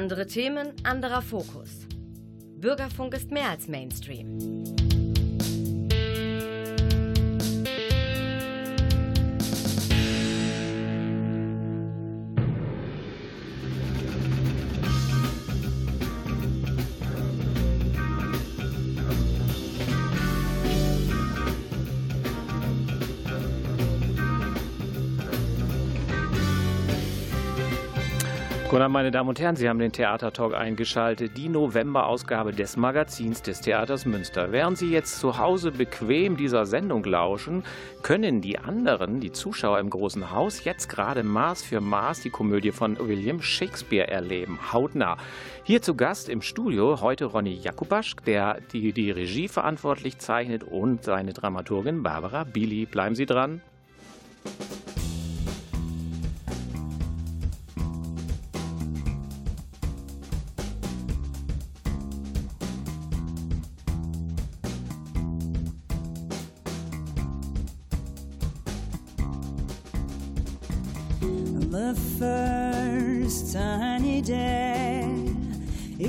Andere Themen, anderer Fokus. Bürgerfunk ist mehr als Mainstream. Guten Abend, meine Damen und Herren, Sie haben den Theatertalk eingeschaltet, die November-Ausgabe des Magazins des Theaters Münster. Während Sie jetzt zu Hause bequem dieser Sendung lauschen, können die anderen, die Zuschauer im großen Haus, jetzt gerade Maß für Maß die Komödie von William Shakespeare erleben, hautnah. Hier zu Gast im Studio heute Ronny Jakubasch, der die, die Regie verantwortlich zeichnet und seine Dramaturgin Barbara Bili. Bleiben Sie dran.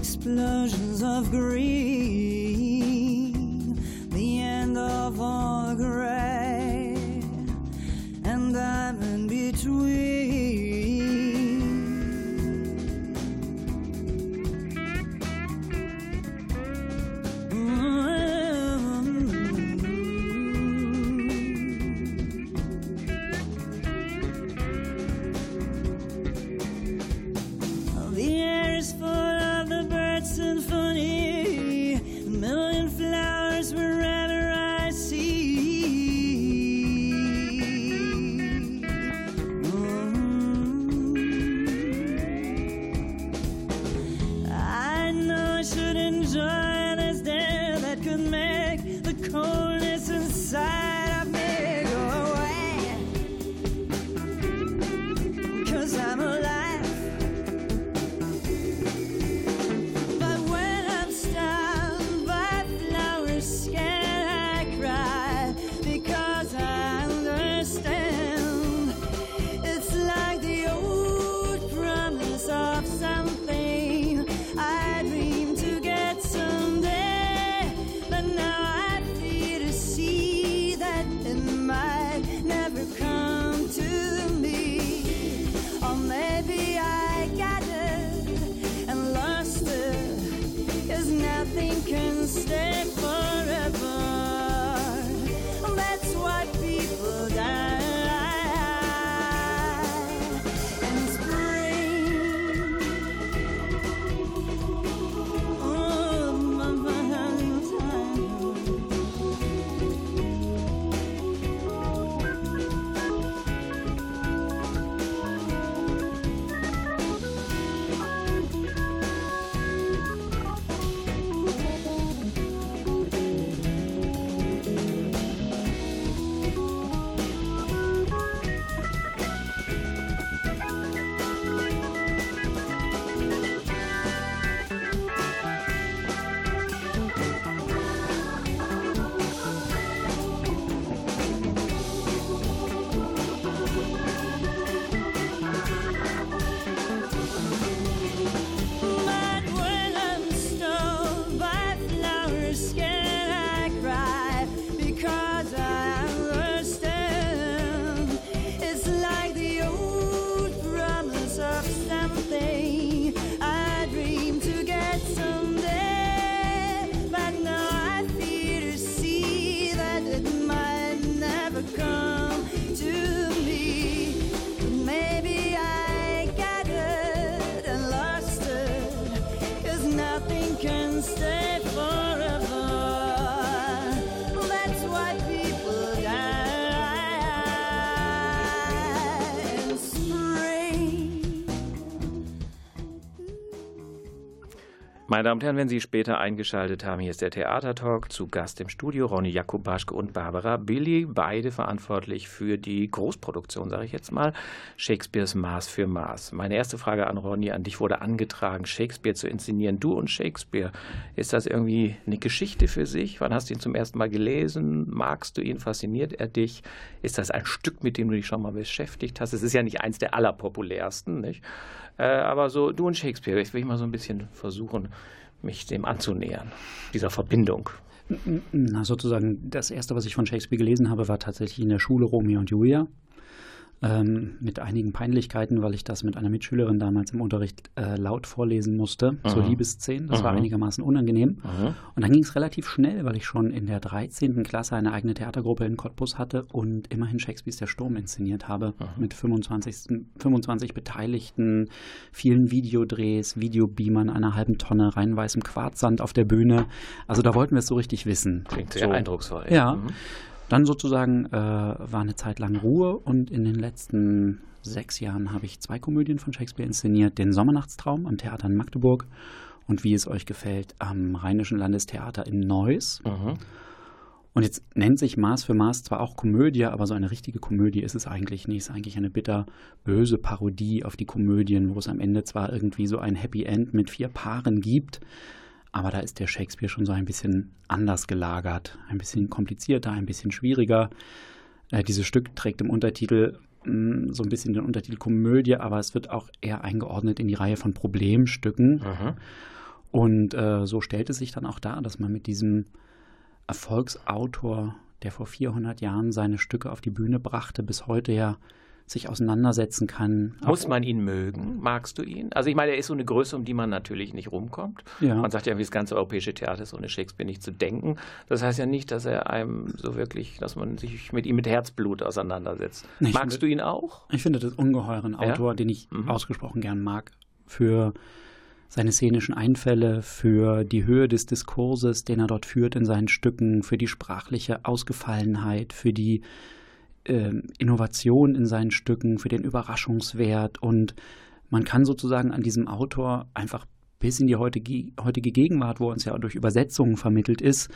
Explosions of green, the end of all Meine Damen und Herren, wenn Sie später eingeschaltet haben, hier ist der Theatertalk. Zu Gast im Studio Ronny Jakubaschke und Barbara Billy, beide verantwortlich für die Großproduktion, sage ich jetzt mal, Shakespeares Maß für Maß. Meine erste Frage an Ronny, an dich wurde angetragen, Shakespeare zu inszenieren. Du und Shakespeare, ist das irgendwie eine Geschichte für sich? Wann hast du ihn zum ersten Mal gelesen? Magst du ihn? Fasziniert er dich? Ist das ein Stück, mit dem du dich schon mal beschäftigt hast? Es ist ja nicht eins der allerpopulärsten, nicht? Äh, aber so du und Shakespeare, ich will mal so ein bisschen versuchen, mich dem anzunähern, dieser Verbindung. Na, sozusagen, das erste, was ich von Shakespeare gelesen habe, war tatsächlich in der Schule Romeo und Julia ähm, mit einigen Peinlichkeiten, weil ich das mit einer Mitschülerin damals im Unterricht äh, laut vorlesen musste, mhm. so Liebesszenen. Das mhm. war einigermaßen unangenehm. Mhm. Und dann ging es relativ schnell, weil ich schon in der 13. Klasse eine eigene Theatergruppe in Cottbus hatte und immerhin Shakespeare's Der Sturm inszeniert habe mhm. mit 25, 25 Beteiligten, vielen Videodrehs, Videobeamern, einer halben Tonne rein weißem Quarzsand auf der Bühne. Also da wollten wir es so richtig wissen. Klingt sehr so. eindrucksvoll. Ja. Mhm. Dann sozusagen äh, war eine Zeit lang Ruhe und in den letzten sechs Jahren habe ich zwei Komödien von Shakespeare inszeniert. Den Sommernachtstraum am Theater in Magdeburg und Wie es euch gefällt am Rheinischen Landestheater in Neuss. Mhm. Und jetzt nennt sich Maß für Maß zwar auch Komödie, aber so eine richtige Komödie ist es eigentlich nicht. Es ist eigentlich eine bitter böse Parodie auf die Komödien, wo es am Ende zwar irgendwie so ein Happy End mit vier Paaren gibt, aber da ist der Shakespeare schon so ein bisschen anders gelagert, ein bisschen komplizierter, ein bisschen schwieriger. Äh, dieses Stück trägt im Untertitel mh, mm, so ein bisschen den Untertitel Komödie, aber es wird auch eher eingeordnet in die Reihe von Problemstücken. Aha. Und äh, so stellt es sich dann auch dar, dass man mit diesem Erfolgsautor, der vor 400 Jahren seine Stücke auf die Bühne brachte, bis heute ja sich auseinandersetzen kann. Muss man ihn mögen? Magst du ihn? Also ich meine, er ist so eine Größe, um die man natürlich nicht rumkommt. Ja. Man sagt ja, wie das ganze europäische Theater ist ohne Shakespeare nicht zu denken. Das heißt ja nicht, dass er einem so wirklich, dass man sich mit ihm mit Herzblut auseinandersetzt. Ich Magst finde, du ihn auch? Ich finde das ungeheuren Autor, ja? den ich mhm. ausgesprochen gern mag, für seine szenischen Einfälle, für die Höhe des Diskurses, den er dort führt in seinen Stücken, für die sprachliche Ausgefallenheit, für die Innovation in seinen Stücken, für den Überraschungswert und man kann sozusagen an diesem Autor einfach bis in die heutige, heutige Gegenwart, wo uns ja durch Übersetzungen vermittelt ist,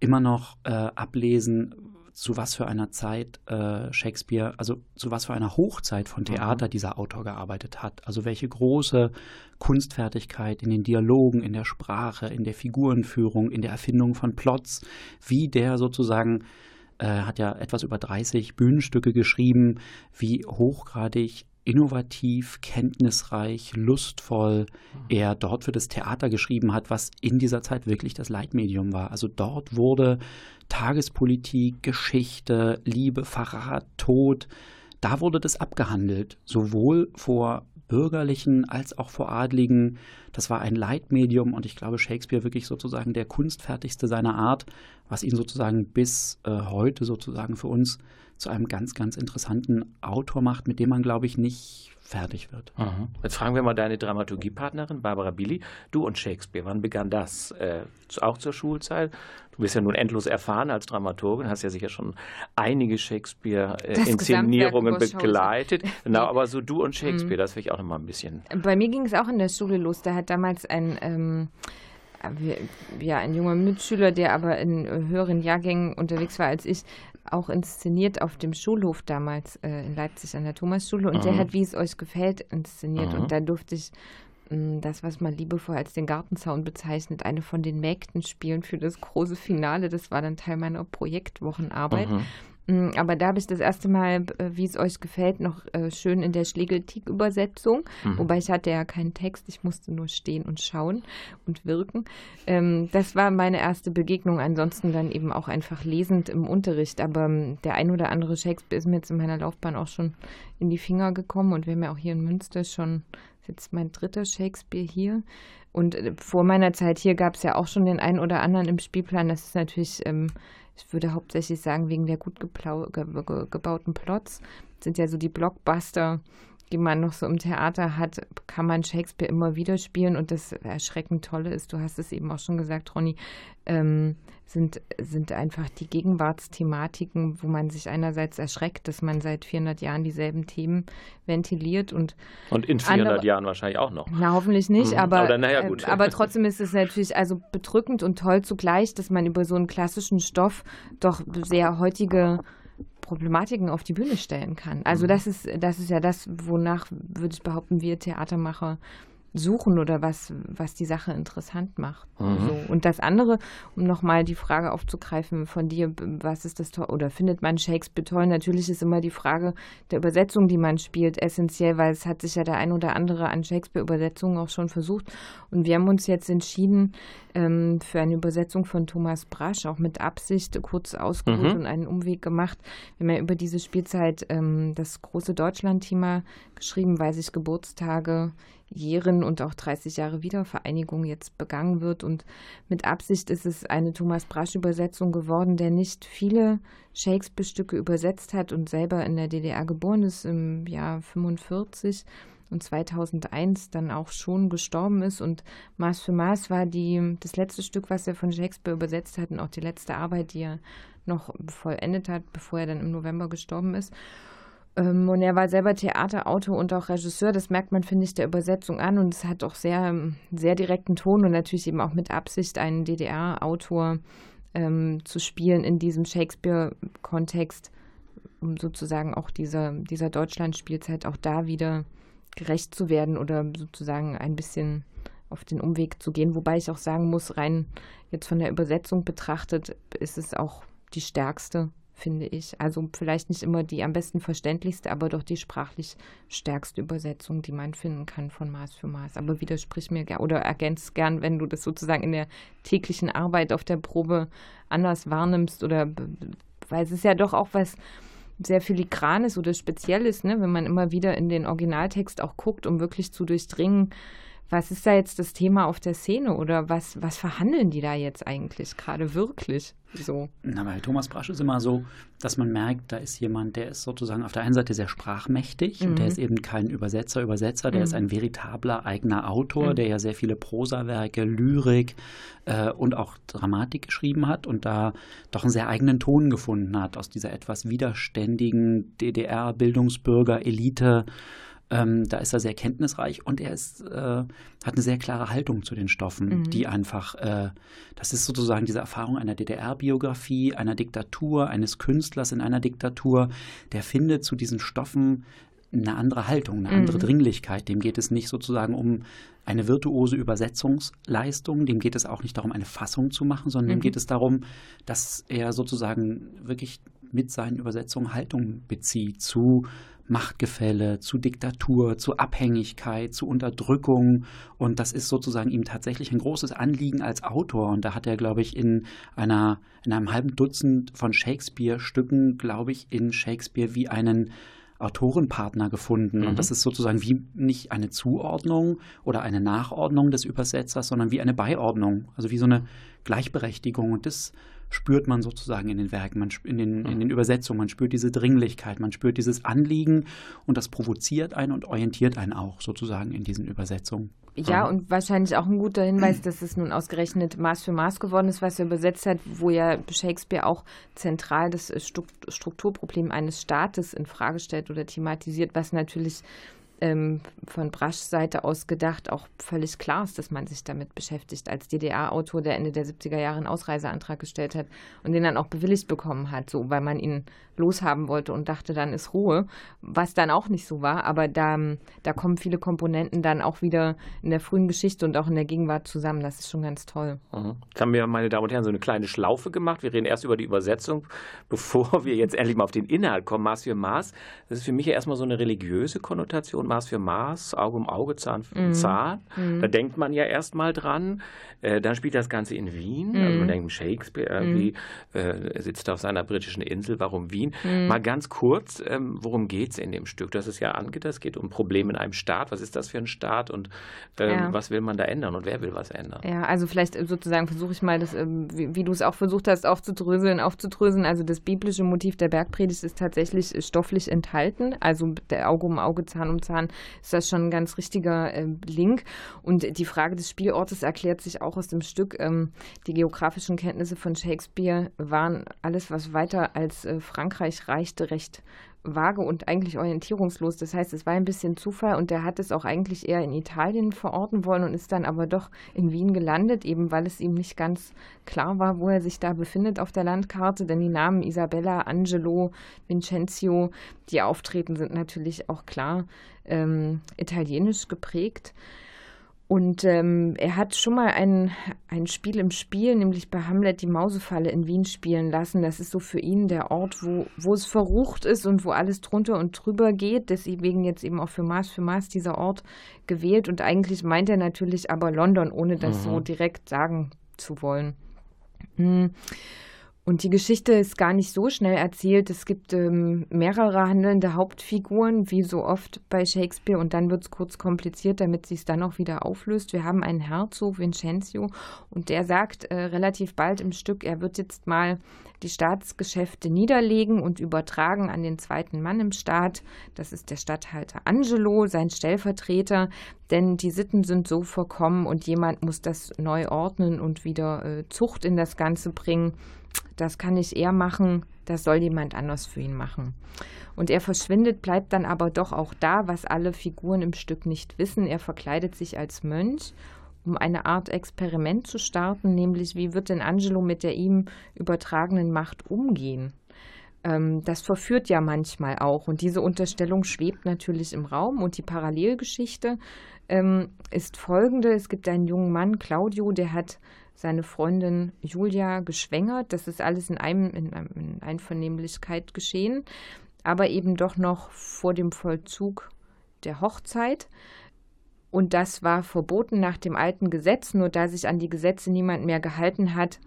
immer noch äh, ablesen, zu was für einer Zeit äh, Shakespeare, also zu was für einer Hochzeit von Theater mhm. dieser Autor gearbeitet hat. Also welche große Kunstfertigkeit in den Dialogen, in der Sprache, in der Figurenführung, in der Erfindung von Plots, wie der sozusagen äh, hat ja etwas über 30 Bühnenstücke geschrieben, wie hochgradig innovativ, kenntnisreich, lustvoll er dort für das Theater geschrieben hat, was in dieser Zeit wirklich das Leitmedium war. Also dort wurde Tagespolitik, Geschichte, Liebe, Verrat, Tod, da wurde das abgehandelt, sowohl vor Bürgerlichen als auch vor Adligen. Das war ein Leitmedium und ich glaube, Shakespeare wirklich sozusagen der kunstfertigste seiner Art, was ihn sozusagen bis äh, heute sozusagen für uns zu einem ganz, ganz interessanten Autor macht, mit dem man, glaube ich, nicht fertig wird. Mhm. Jetzt fragen wir mal deine Dramaturgiepartnerin Barbara Billy. Du und Shakespeare, wann begann das? Äh, auch zur Schulzeit? Du bist ja nun endlos erfahren als Dramaturgin, hast ja sicher schon einige Shakespeare-Inszenierungen begleitet. Genau, aber so du und Shakespeare, mhm. das will ich auch noch mal ein bisschen. Bei mir ging es auch in der Schule los. Da hat damals ein ähm, ja, ein junger Mitschüler, der aber in höheren Jahrgängen unterwegs war als ich, auch inszeniert auf dem Schulhof damals äh, in Leipzig an der Thomasschule und mhm. der hat, wie es euch gefällt, inszeniert. Mhm. Und da durfte ich mh, mm, das, was man liebevoll als den Gartenzaun bezeichnet, eine von den Mägden spielen für das große Finale. Das war dann Teil meiner Projektwochenarbeit. Mhm. Mm, aber da habe ich das erste Mal, äh, wie es euch gefällt, noch äh, schön in der Schlegeltick-Übersetzung. Mhm. Wobei ich hatte ja keinen Text, ich musste nur stehen und schauen und wirken. Ähm, das war meine erste Begegnung. Ansonsten dann eben auch einfach lesend im Unterricht. Aber ähm, der ein oder andere Shakespeare ist mir jetzt in meiner Laufbahn auch schon in die Finger gekommen. Und wir haben ja auch hier in Münster schon, jetzt mein dritter Shakespeare hier. Und äh, vor meiner Zeit hier gab es ja auch schon den einen oder anderen im Spielplan. Das ist natürlich ähm, ich würde hauptsächlich sagen, wegen der gut ge ge gebauten Plots sind ja so die Blockbuster die man noch so im Theater hat, kann man Shakespeare immer wieder spielen. Und das erschreckend Tolle ist, du hast es eben auch schon gesagt, Ronny, ähm, sind, sind einfach die Gegenwartsthematiken, wo man sich einerseits erschreckt, dass man seit 400 Jahren dieselben Themen ventiliert und und in 400 andere, Jahren wahrscheinlich auch noch. Na, hoffentlich nicht, mhm. aber, aber, ja, äh, aber trotzdem ist es natürlich also bedrückend und toll zugleich, dass man über so einen klassischen Stoff doch sehr heutige Problematiken auf die Bühne stellen kann. Also mhm. das ist, das ist ja das, wonach, würde ich behaupten, wir Theatermacher suchen oder was, was die Sache interessant macht. Mhm. So. Und das andere, um nochmal die Frage aufzugreifen von dir, was ist das toll oder findet man Shakespeare toll? Natürlich ist immer die Frage der Übersetzung, die man spielt, essentiell, weil es hat sich ja der ein oder andere an Shakespeare-Übersetzungen auch schon versucht. Und wir haben uns jetzt entschieden ähm, für eine Übersetzung von Thomas Brasch, auch mit Absicht kurz ausgeholt mhm. und einen Umweg gemacht. Wir haben ja über diese Spielzeit ähm, das große Deutschland-Thema geschrieben, weil sich Geburtstage jähren und auch 30 Jahre Wiedervereinigung jetzt begangen wird. Und mit Absicht ist es eine Thomas Brasch-Übersetzung geworden, der nicht viele Shakespeare-Stücke übersetzt hat und selber in der DDR geboren ist im Jahr 45 und 2001 dann auch schon gestorben ist. Und Maß für Maß war die, das letzte Stück, was er von Shakespeare übersetzt hat und auch die letzte Arbeit, die er noch vollendet hat, bevor er dann im November gestorben ist. Ähm, und er war selber Theaterautor und auch Regisseur. Das merkt man, finde ich, der Übersetzung an. Und es hat auch sehr, sehr direkten Ton und natürlich eben auch mit Absicht einen DDR-Autor ähm, zu spielen in diesem Shakespeare-Kontext, um sozusagen auch dieser, dieser Deutschland-Spielzeit auch da wieder gerecht zu werden oder sozusagen ein bisschen auf den Umweg zu gehen. Wobei ich auch sagen muss, rein jetzt von der Übersetzung betrachtet, ist es auch die stärkste finde ich. Also vielleicht nicht immer die am besten verständlichste, aber doch die sprachlich stärkste Übersetzung, die man finden kann von Maß für Maß. Aber widersprich mir gern oder ergänzt gern, wenn du das sozusagen in der täglichen Arbeit auf der Probe anders wahrnimmst oder weil es ist ja doch auch was sehr filigranes oder spezielles, ne, wenn man immer wieder in den Originaltext auch guckt, um wirklich zu durchdringen, was ist da jetzt das Thema auf der Szene oder was, was verhandeln die da jetzt eigentlich gerade wirklich? So. Na, bei Thomas Brasch ist immer so, dass man merkt, da ist jemand, der ist sozusagen auf der einen Seite sehr sprachmächtig mhm. und der mhm. ist eben kein Übersetzer, Übersetzer, der mhm. ist ein veritabler eigener Autor, mhm. der ja sehr viele Prosawerke, Lyrik äh, und auch Dramatik geschrieben hat und da doch einen sehr eigenen Ton gefunden hat aus dieser etwas widerständigen DDR-Bildungsbürger-Elite. Ähm, da ist er sehr kenntnisreich und er ist, äh, hat eine sehr klare Haltung zu den Stoffen, mhm. die einfach, äh, das ist sozusagen diese Erfahrung einer DDR-Biografie, einer Diktatur, eines Künstlers in einer Diktatur, der findet zu diesen Stoffen eine andere Haltung, eine andere mhm. Dringlichkeit. Dem geht es nicht sozusagen um eine virtuose Übersetzungsleistung, dem geht es auch nicht darum, eine Fassung zu machen, sondern mhm. dem geht es darum, dass er sozusagen wirklich mit seinen Übersetzungen Haltung bezieht zu Machtgefälle, zu Diktatur, zu Abhängigkeit, zu Unterdrückung. Und das ist sozusagen ihm tatsächlich ein großes Anliegen als Autor. Und da hat er, glaube ich, in einer, in einem halben Dutzend von Shakespeare-Stücken, glaube ich, in Shakespeare wie einen Autorenpartner gefunden. Mhm. Und das ist sozusagen wie nicht eine Zuordnung oder eine Nachordnung des Übersetzers, sondern wie eine Beiordnung, also wie so eine Gleichberechtigung. Und das spürt man sozusagen in den Werken, man in den, in den Übersetzungen, man spürt diese Dringlichkeit, man spürt dieses Anliegen und das provoziert einen und orientiert einen auch sozusagen in diesen Übersetzungen. Ja, und wahrscheinlich auch ein guter Hinweis, dass es nun ausgerechnet Maß für Maß geworden ist, was er übersetzt hat, wo ja Shakespeare auch zentral das Strukturproblem eines Staates in Frage stellt oder thematisiert, was natürlich ähm, von Braschs Seite aus gedacht auch völlig klar ist, dass man sich damit beschäftigt. Als DDR-Autor, der Ende der 70er Jahre einen Ausreiseantrag gestellt hat und den dann auch bewilligt bekommen hat, so weil man ihn loshaben wollte und dachte, dann ist Ruhe, was dann auch nicht so war. Aber da, da kommen viele Komponenten dann auch wieder in der frühen Geschichte und auch in der Gegenwart zusammen. Das ist schon ganz toll. Mhm. Jetzt haben wir, meine Damen und Herren, so eine kleine Schlaufe gemacht. Wir reden erst über die Übersetzung, bevor wir jetzt endlich mal auf den Inhalt kommen. Maß für Maß. Das ist für mich ja erstmal so eine religiöse Konnotation Maß für Maß, Auge um Auge, Zahn für mhm. Zahn. Mhm. Da denkt man ja erstmal dran. Äh, dann spielt das Ganze in Wien. Mhm. Also man denkt, Shakespeare irgendwie mhm. äh, sitzt auf seiner britischen Insel. Warum Wien? Mhm. Mal ganz kurz, ähm, worum geht es in dem Stück? Das ist ja angeht, es geht um Probleme in einem Staat. Was ist das für ein Staat und ähm, ja. was will man da ändern und wer will was ändern? Ja, also vielleicht sozusagen versuche ich mal, das, ähm, wie, wie du es auch versucht hast, aufzudröseln, aufzudröseln. Also das biblische Motiv der Bergpredigt ist tatsächlich stofflich enthalten. Also der Auge um Auge, Zahn um Zahn ist das schon ein ganz richtiger äh, Link. Und die Frage des Spielortes erklärt sich auch aus dem Stück. Ähm, die geografischen Kenntnisse von Shakespeare waren alles, was weiter als äh, Frankreich reichte, recht vage und eigentlich orientierungslos. Das heißt, es war ein bisschen Zufall und der hat es auch eigentlich eher in Italien verorten wollen und ist dann aber doch in Wien gelandet, eben weil es ihm nicht ganz klar war, wo er sich da befindet auf der Landkarte. Denn die Namen Isabella, Angelo, Vincenzio, die auftreten, sind natürlich auch klar ähm, italienisch geprägt. Und ähm, er hat schon mal ein, ein Spiel im Spiel, nämlich bei Hamlet die Mausefalle in Wien spielen lassen. Das ist so für ihn der Ort, wo, wo es verrucht ist und wo alles drunter und drüber geht. Deswegen jetzt eben auch für Maß für Maß dieser Ort gewählt. Und eigentlich meint er natürlich aber London, ohne das mhm. so direkt sagen zu wollen. Mhm. Und die Geschichte ist gar nicht so schnell erzählt. Es gibt ähm, mehrere handelnde Hauptfiguren, wie so oft bei Shakespeare, und dann wird es kurz kompliziert, damit sich es dann auch wieder auflöst. Wir haben einen Herzog, Vincenzio, und der sagt äh, relativ bald im Stück, er wird jetzt mal die Staatsgeschäfte niederlegen und übertragen an den zweiten Mann im Staat. Das ist der Statthalter Angelo, sein Stellvertreter, denn die Sitten sind so verkommen und jemand muss das neu ordnen und wieder äh, Zucht in das Ganze bringen das kann ich eher machen, das soll jemand anders für ihn machen. Und er verschwindet, bleibt dann aber doch auch da, was alle Figuren im Stück nicht wissen. Er verkleidet sich als Mönch, um eine Art Experiment zu starten, nämlich wie wird denn Angelo mit der ihm übertragenen Macht umgehen? Ähm, das verführt ja manchmal auch. Und diese Unterstellung schwebt natürlich im Raum. Und die Parallelgeschichte ähm, ist folgende. Es gibt einen jungen Mann, Claudio, der hat seine Freundin Julia geschwängert. Das ist alles in, einem, in, in Einvernehmlichkeit geschehen, aber eben doch noch vor dem Vollzug der Hochzeit. Und das war verboten nach dem alten Gesetz, nur da sich an die Gesetze niemand mehr gehalten hat,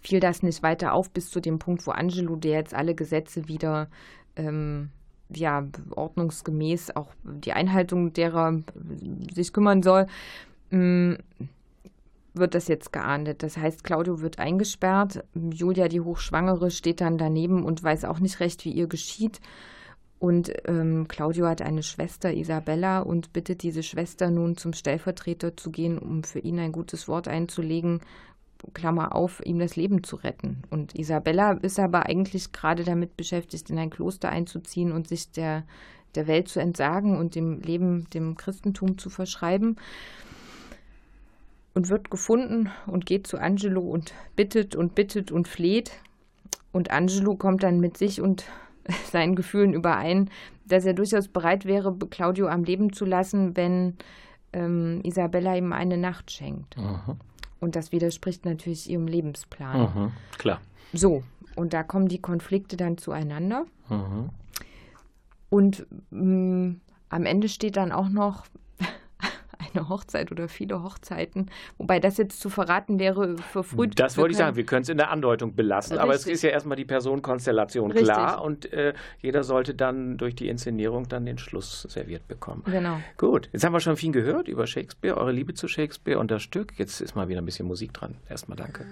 fiel das nicht weiter auf bis zu dem Punkt, wo Angelo, der jetzt alle Gesetze wieder ähm, ja, ordnungsgemäß auch die Einhaltung derer sich kümmern soll, mm, wird das jetzt geahndet. Das heißt, Claudio wird eingesperrt, Julia, die Hochschwangere, steht dann daneben und weiß auch nicht recht, wie ihr geschieht. Und ähm, Claudio hat eine Schwester, Isabella, und bittet diese Schwester nun zum Stellvertreter zu gehen, um für ihn ein gutes Wort einzulegen, Klammer auf, ihm das Leben zu retten. Und Isabella ist aber eigentlich gerade damit beschäftigt, in ein Kloster einzuziehen und sich der, der Welt zu entsagen und dem Leben, dem Christentum zu verschreiben und wird gefunden und geht zu Angelo und bittet und bittet und fleht. Und Angelo kommt dann mit sich und seinen Gefühlen überein, dass er durchaus bereit wäre, Claudio am Leben zu lassen, wenn ähm, Isabella ihm eine Nacht schenkt. Aha. Und das widerspricht natürlich ihrem Lebensplan. Aha, klar. So, und da kommen die Konflikte dann zueinander. Aha. Und mh, mm, am Ende steht dann auch noch, eine Hochzeit oder viele Hochzeiten. Wobei das jetzt zu verraten wäre verfrüht. Das wollte ich sagen, wir können es in der Andeutung belassen, Richtig. aber es ist ja erstmal die Personenkonstellation Richtig. klar und äh, jeder sollte dann durch die Inszenierung dann den Schluss serviert bekommen. Genau. Gut, jetzt haben wir schon viel gehört über Shakespeare, eure Liebe zu Shakespeare und das Stück. Jetzt ist mal wieder ein bisschen Musik dran. Erstmal danke.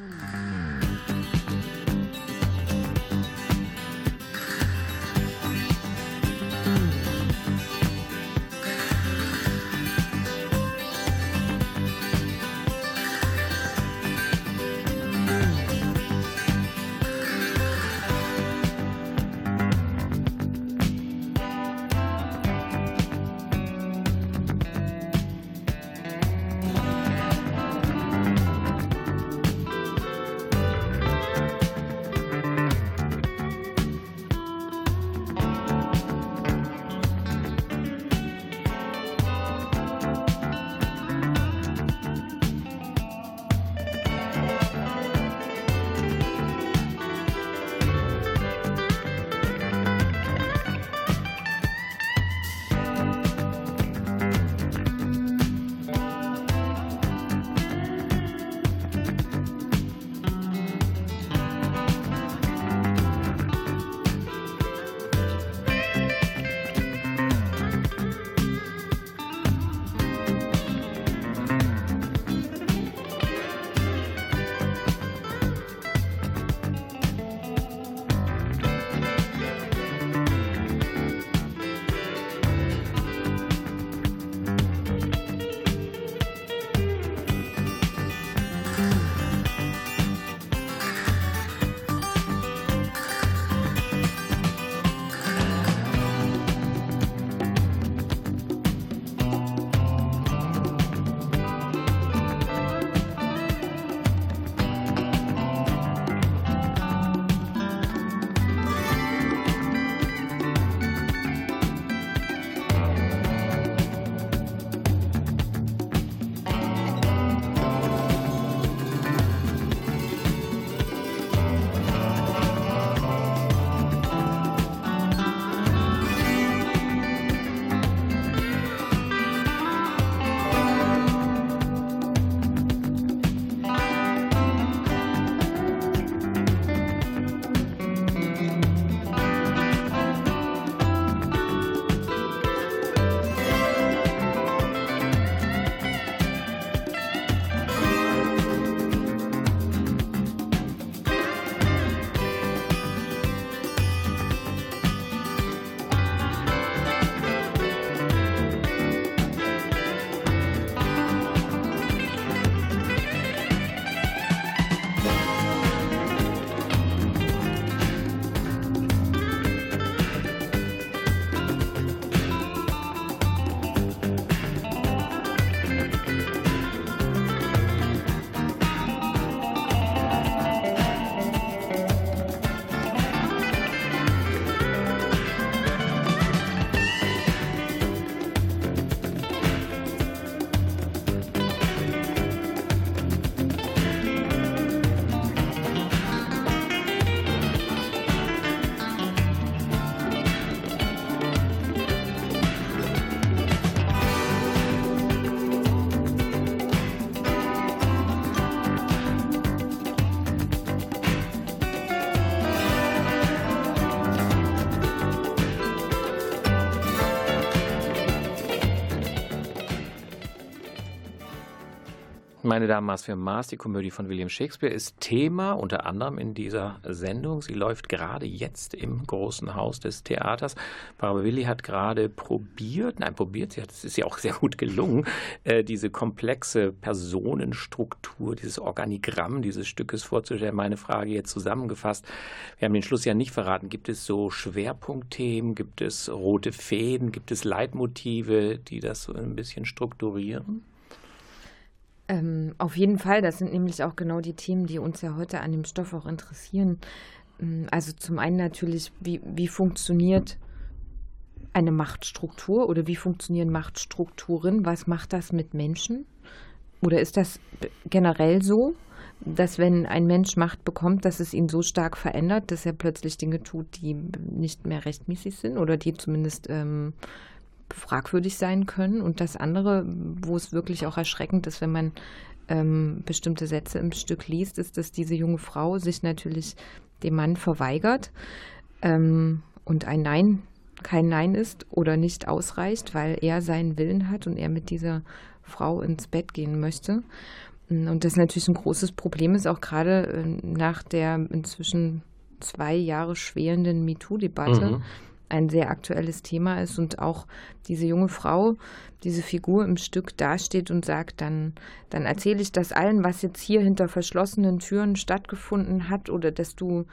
Meine Damen, Maß für Maß, die Komödie von William Shakespeare, ist Thema unter anderem in dieser Sendung. Sie läuft gerade jetzt im großen Haus des Theaters. Barbara Willi hat gerade probiert, nein, probiert, es ist ja auch sehr gut gelungen, äh, diese komplexe Personenstruktur, dieses Organigramm dieses Stückes vorzustellen. Meine Frage jetzt zusammengefasst. Wir haben den Schluss ja nicht verraten. Gibt es so Schwerpunktthemen? Gibt es rote Fäden? Gibt es Leitmotive, die das so ein bisschen strukturieren? Ähm, auf jeden Fall, das sind nämlich auch genau die Themen, die uns ja heute an dem Stoff auch interessieren. Ähm, also zum einen natürlich, wie, wie funktioniert eine Machtstruktur oder wie funktionieren Machtstrukturen? Was macht das mit Menschen? Oder ist das generell so, dass wenn ein Mensch Macht bekommt, dass es ihn so stark verändert, dass er plötzlich Dinge tut, die nicht mehr rechtmäßig sind oder die zumindest ähm, fragwürdig sein können. Und das andere, wo es wirklich auch erschreckend ist, wenn man ähm, bestimmte Sätze im Stück liest, ist, dass diese junge Frau sich natürlich dem Mann verweigert ähm, und ein Nein kein Nein ist oder nicht ausreicht, weil er seinen Willen hat und er mit dieser Frau ins Bett gehen möchte. Und das natürlich ein großes Problem ist, auch gerade äh, nach der inzwischen zwei Jahre schwelenden MeToo-Debatte, mhm ein sehr aktuelles Thema ist und auch diese junge Frau, diese Figur im Stück dasteht und sagt, dann, dann erzähle ich das allen, was jetzt hier hinter verschlossenen Türen stattgefunden hat oder dass du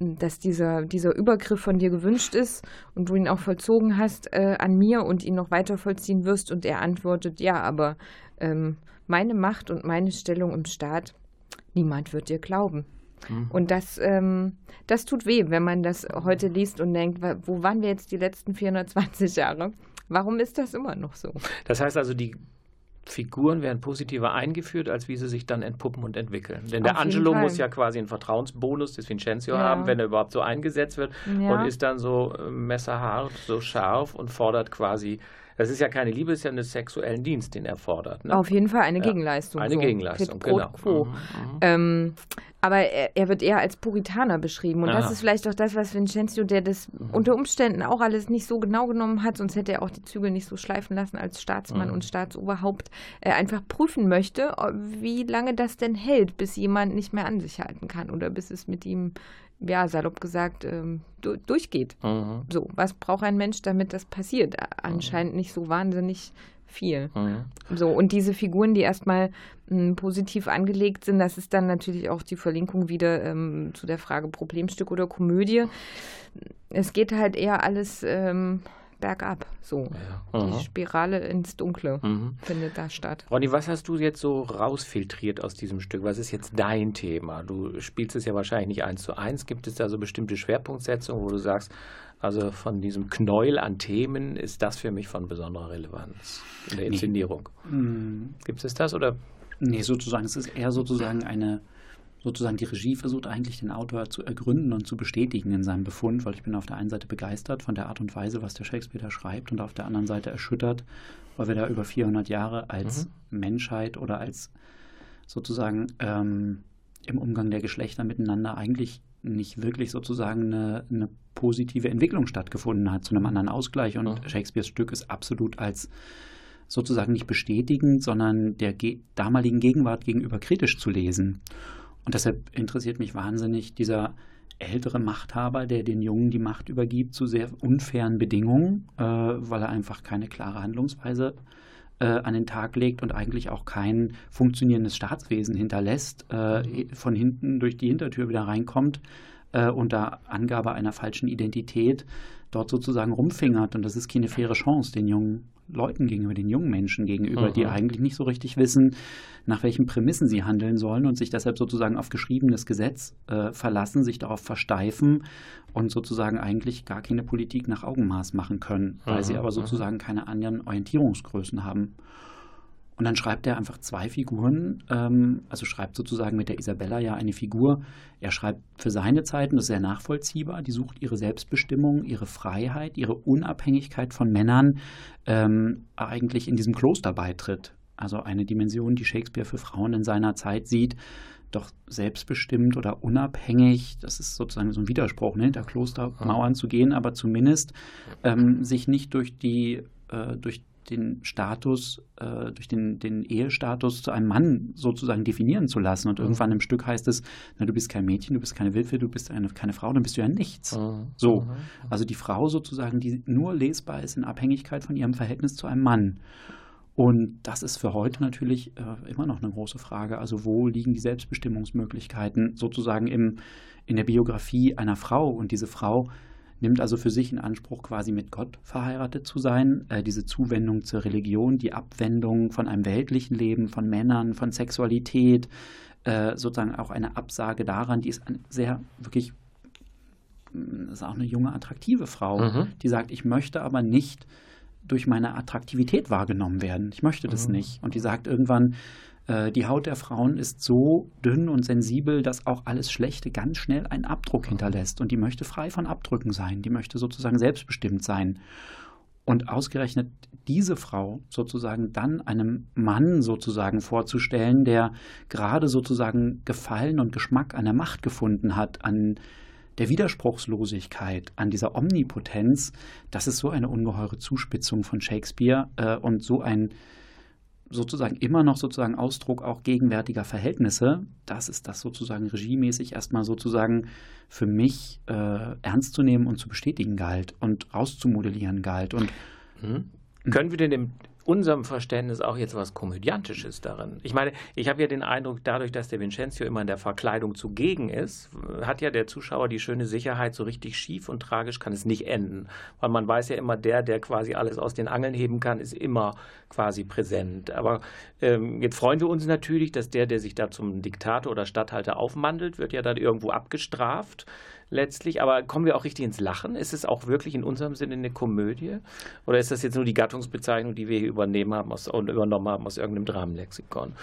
dass dieser, dieser Übergriff von dir gewünscht ist und du ihn auch vollzogen hast äh, an mir und ihn noch weiter vollziehen wirst. Und er antwortet, ja, aber ähm, meine Macht und meine Stellung im Staat, niemand wird dir glauben. Mhm. Und das, ähm, das tut weh, wenn man das heute liest und denkt, wo waren wir jetzt die letzten 420 Jahre? Warum ist das immer noch so? Das heißt also, die Figuren werden positiver eingeführt, als wie sie sich dann entpuppen und entwickeln. Denn der Angelo muss ja quasi einen Vertrauensbonus des Vincenzo ja. haben, wenn er überhaupt so eingesetzt wird ja. und ist dann so äh, messerhart, so scharf und fordert quasi das ist ja keine Liebe, es ist ja einen sexuellen Dienst, den er fordert. Ne? Auf jeden Fall eine Gegenleistung. Eine so. Gegenleistung, genau. Quo. Mhm, mhm. Ähm, aber er, er, wird eher als Puritaner beschrieben. Und Aha. das ist vielleicht auch das, was Vincenzo, der das mhm. unter Umständen auch alles nicht so genau genommen hat, sonst hätte er auch die Zügel nicht so schleifen lassen als Staatsmann mhm. und Staatsoberhaupt, äh, einfach prüfen möchte, wie lange das denn hält, bis jemand nicht mehr an sich halten kann oder bis es mit ihm ja, salopp gesagt, ähm, du, durchgeht. Mhm. So, was braucht ein Mensch, damit das passiert? Anscheinend nicht so wahnsinnig viel. Mhm. So, und diese Figuren, die erstmal m, hm, positiv angelegt sind, das ist dann natürlich auch die Verlinkung wieder ähm, zu der Frage Problemstück oder Komödie. Es geht halt eher alles ähm, bergab. So. Ja. Die Spirale ins Dunkle mhm. findet da statt. Ronny, was hast du jetzt so rausfiltriert aus diesem Stück? Was ist jetzt dein Thema? Du spielst es ja wahrscheinlich nicht eins zu eins. Gibt es da so bestimmte Schwerpunktsetzungen, wo du sagst, also von diesem Knäuel an Themen ist das für mich von besonderer Relevanz in der Inszenierung? Nee. Mhm. Gibt es das oder? Nee, sozusagen. Es ist eher sozusagen eine sozusagen die Regie versucht eigentlich den Autor zu ergründen und zu bestätigen in seinem Befund, weil ich bin auf der einen Seite begeistert von der Art und Weise, was der Shakespeare da schreibt und auf der anderen Seite erschüttert, weil wir da über 400 Jahre als mhm. Menschheit oder als sozusagen ähm, im Umgang der Geschlechter miteinander eigentlich nicht wirklich sozusagen eine, eine, positive Entwicklung stattgefunden hat zu einem anderen Ausgleich. Und mhm. Shakespeares Stück ist absolut als sozusagen nicht bestätigend, sondern der ge damaligen Gegenwart gegenüber kritisch zu lesen. Und deshalb interessiert mich wahnsinnig dieser ältere Machthaber, der den Jungen die Macht übergibt zu sehr unfairen Bedingungen, äh, weil er einfach keine klare Handlungsweise äh, an den Tag legt und eigentlich auch kein funktionierendes Staatswesen hinterlässt, äh, von hinten durch die Hintertür wieder reinkommt äh, unter Angabe einer falschen Identität dort sozusagen rumfingert. Und das ist keine faire Chance den jungen Leuten gegenüber, den jungen Menschen gegenüber, mhm. die eigentlich nicht so richtig wissen, nach welchen Prämissen sie handeln sollen und sich deshalb sozusagen auf geschriebenes Gesetz äh, verlassen, sich darauf versteifen und sozusagen eigentlich gar keine Politik nach Augenmaß machen können, weil mhm. sie aber mhm. sozusagen keine anderen Orientierungsgrößen haben. Und dann schreibt er einfach zwei Figuren, ähm, also schreibt sozusagen mit der Isabella ja eine Figur. Er schreibt für seine Zeiten, das ist sehr nachvollziehbar, die sucht ihre Selbstbestimmung, ihre Freiheit, ihre Unabhängigkeit von Männern ähm, eigentlich in diesem Kloster beitritt. Also eine Dimension, die Shakespeare für Frauen in seiner Zeit sieht, doch selbstbestimmt oder unabhängig, das ist sozusagen so ein Widerspruch, ne, hinter Klostermauern zu gehen, aber zumindest ähm, sich nicht durch die, äh, durch den Status, äh, durch den, den Ehestatus zu einem Mann sozusagen definieren zu lassen. Und mhm. irgendwann im Stück heißt es, na, du bist kein Mädchen, du bist keine Witwe, du bist eine, keine Frau, dann bist du ja nichts. Mhm. So. Mhm. Also die Frau sozusagen, die nur lesbar ist in Abhängigkeit von ihrem Verhältnis zu einem Mann. Und das ist für heute natürlich äh, immer noch eine große Frage. Also wo liegen die Selbstbestimmungsmöglichkeiten sozusagen im, in der Biografie einer Frau? Und diese Frau nimmt also für sich in Anspruch, quasi mit Gott verheiratet zu sein. Äh, diese Zuwendung zur Religion, die Abwendung von einem weltlichen Leben, von Männern, von Sexualität, äh, sozusagen auch eine Absage daran, die ist eine sehr wirklich, mm, das ist auch eine junge, attraktive Frau, mhm. die sagt, ich möchte aber nicht durch meine Attraktivität wahrgenommen werden. Ich möchte das mhm. nicht. Und die sagt irgendwann, äh, die Haut der Frauen ist so dünn und sensibel, dass auch alles Schlechte ganz schnell einen Abdruck hinterlässt. Und die möchte frei von Abdrücken sein. Die möchte sozusagen selbstbestimmt sein. Und ausgerechnet diese Frau sozusagen dann einem Mann sozusagen vorzustellen, der gerade sozusagen Gefallen und Geschmack an der Macht gefunden hat, an der Widerspruchslosigkeit, an dieser Omnipotenz, das ist so eine ungeheure Zuspitzung von Shakespeare äh, und so ein sozusagen immer noch sozusagen Ausdruck auch gegenwärtiger Verhältnisse. Das ist das sozusagen regiemäßig erstmal sozusagen für mich äh, ernst zu nehmen und zu bestätigen galt und rauszumodellieren galt. Und mhm. Können wir denn im, unserem Verständnis auch jetzt was Komödiantisches darin. Ich meine, ich habe ja den Eindruck, dadurch, dass der Vincenzo immer in der Verkleidung zugegen ist, hat ja der Zuschauer die schöne Sicherheit, so richtig schief und tragisch kann es nicht enden. Weil man weiß ja immer, der, der quasi alles aus den Angeln heben kann, ist immer quasi präsent. Aber ähm, jetzt freuen wir uns natürlich, dass der, der sich da zum Diktator oder Statthalter aufmandelt, wird ja dann irgendwo abgestraft letztlich. Aber kommen wir auch richtig ins Lachen? Ist es auch wirklich in unserem Sinne eine Komödie? Oder ist das jetzt nur die Gattungsbezeichnung, die wir hier übernehmen haben aus, übernommen haben aus irgendeinem Dramenlexikon?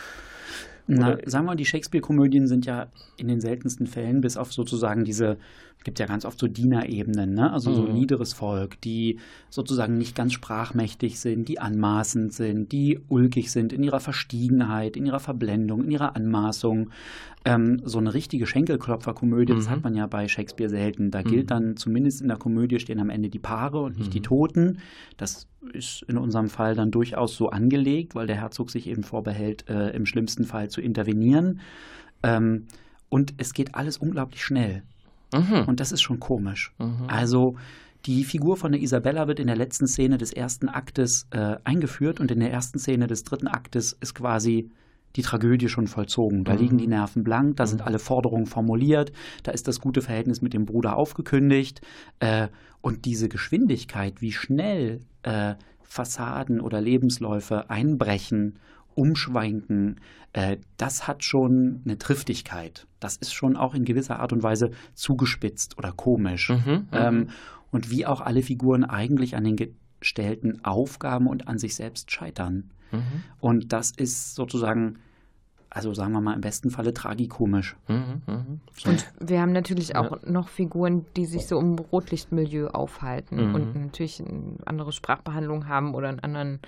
Na, sagen wir mal, die Shakespeare-Komödien sind ja in den seltensten Fällen, bis auf sozusagen diese, es gibt ja ganz oft so Dienerebenen, ne? also mhm. so niederes Volk, die sozusagen nicht ganz sprachmächtig sind, die anmaßend sind, die ulkig sind in ihrer Verstiegenheit, in ihrer Verblendung, in ihrer Anmaßung. Ähm, so eine richtige Schenkelklopfer-Komödie, mhm. das hat man ja bei Shakespeare selten. Da mhm. gilt dann, zumindest in der Komödie stehen am Ende die Paare und nicht die mhm. Toten. Das ist in unserem Fall dann durchaus so angelegt, weil der Herzog sich eben vorbehält, äh, im schlimmsten Fall zu intervenieren. Ähm, und es geht alles unglaublich schnell. Mhm. Und das ist schon komisch. Mhm. Also die Figur von der Isabella wird in der letzten Szene des ersten Aktes äh, eingeführt und in der ersten Szene des dritten Aktes ist quasi die Tragödie schon vollzogen. Da mhm. liegen die Nerven blank, da sind mhm. alle Forderungen formuliert, da ist das gute Verhältnis mit dem Bruder aufgekündigt. Äh, und diese Geschwindigkeit, wie schnell äh, Fassaden oder Lebensläufe einbrechen, umschwenken, äh, das hat schon eine Triftigkeit. Das ist schon auch in gewisser Art und Weise zugespitzt oder komisch. Mhm, mhm. ähm, und wie auch alle Figuren eigentlich an den gestellten Aufgaben und an sich selbst scheitern. Mhm. Und das ist sozusagen also sagen wir mal im besten Falle tragikomisch. Mhm, mh. so. Und wir haben natürlich auch ja. noch Figuren, die sich so im Rotlichtmilieu aufhalten mhm. und natürlich eine andere Sprachbehandlung haben oder einen anderen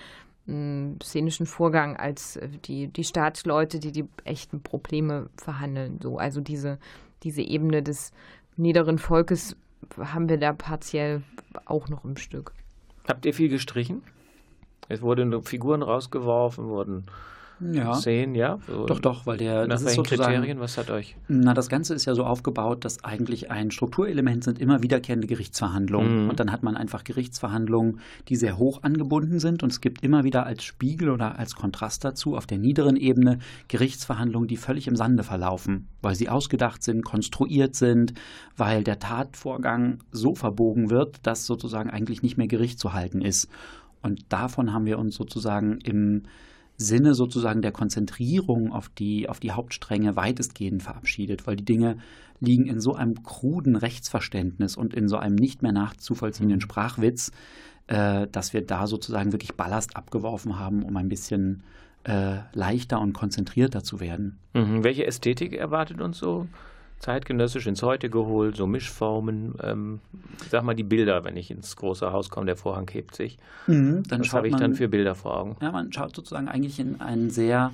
m, szenischen Vorgang als äh, die, die Staatsleute, die die echten Probleme verhandeln. So, also diese, diese Ebene des niederen Volkes haben wir da partiell auch noch im Stück. Habt ihr viel gestrichen? Es wurden Figuren rausgeworfen, wurden ja. sehen, ja? So doch, doch, weil der. Nach welchen Kriterien? Was hat euch? Na, das Ganze ist ja so aufgebaut, dass eigentlich ein Strukturelement sind immer wiederkehrende Gerichtsverhandlungen. Mhm. Und dann hat man einfach Gerichtsverhandlungen, die sehr hoch angebunden sind. Und es gibt immer wieder als Spiegel oder als Kontrast dazu auf der niederen Ebene Gerichtsverhandlungen, die völlig im Sande verlaufen, weil sie ausgedacht sind, konstruiert sind, weil der Tatvorgang so verbogen wird, dass sozusagen eigentlich nicht mehr Gericht zu halten ist. Und davon haben wir uns sozusagen im Sinne sozusagen der Konzentrierung auf die, auf die Hauptstränge weitestgehend verabschiedet, weil die Dinge liegen in so einem kruden Rechtsverständnis und in so einem nicht mehr nachzuvollziehenden mhm. Sprachwitz, äh, dass wir da sozusagen wirklich Ballast abgeworfen haben, um ein bisschen äh, leichter und konzentrierter zu werden. Mhm. Welche Ästhetik erwartet uns so? Zeitgenössisch ins Heute geholt, so Mischformen. Ähm, sag mal die Bilder, wenn ich ins große Haus komme, der Vorhang hebt sich. Mhm, dann Was habe ich dann für Bilder vor Augen? Ja, man schaut sozusagen eigentlich in einen sehr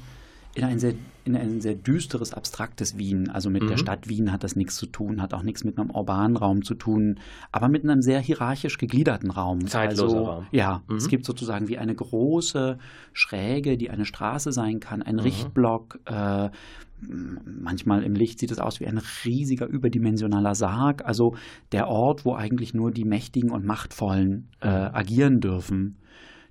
in ein sehr, in ein sehr düsteres, abstraktes Wien. Also mit mhm. der Stadt Wien hat das nichts zu tun, hat auch nichts mit einem urbanen Raum zu tun, aber mit einem sehr hierarchisch gegliederten Raum. Zeitloser also, Raum. Ja, mhm. es gibt sozusagen wie eine große Schräge, die eine Straße sein kann, ein mhm. Richtblock. Äh, manchmal im Licht sieht es aus wie ein riesiger überdimensionaler Sarg. Also der Ort, wo eigentlich nur die Mächtigen und Machtvollen äh, mhm. agieren dürfen.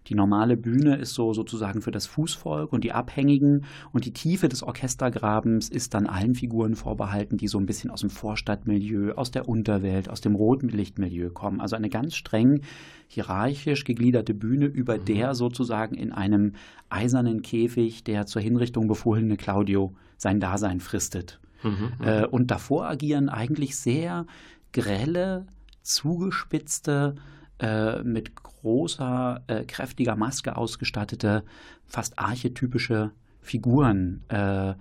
Die normale Bühne ist so sozusagen für das Fußvolk und die Abhängigen und die Tiefe des Orchestergrabens ist dann allen Figuren vorbehalten, die so ein bisschen aus dem Vorstadtmilieu, aus der Unterwelt, aus dem Rotlichtmilieu kommen. Also eine ganz streng hierarchisch gegliederte Bühne, über mhm. der sozusagen in einem eisernen Käfig der zur Hinrichtung befohlene Claudio sein Dasein fristet. Mhm, mhm. äh, und davor agieren eigentlich sehr grelle, zugespitzte, äh, mit großer, äh, kräftiger Maske ausgestattete, fast archetypische Figuren, äh,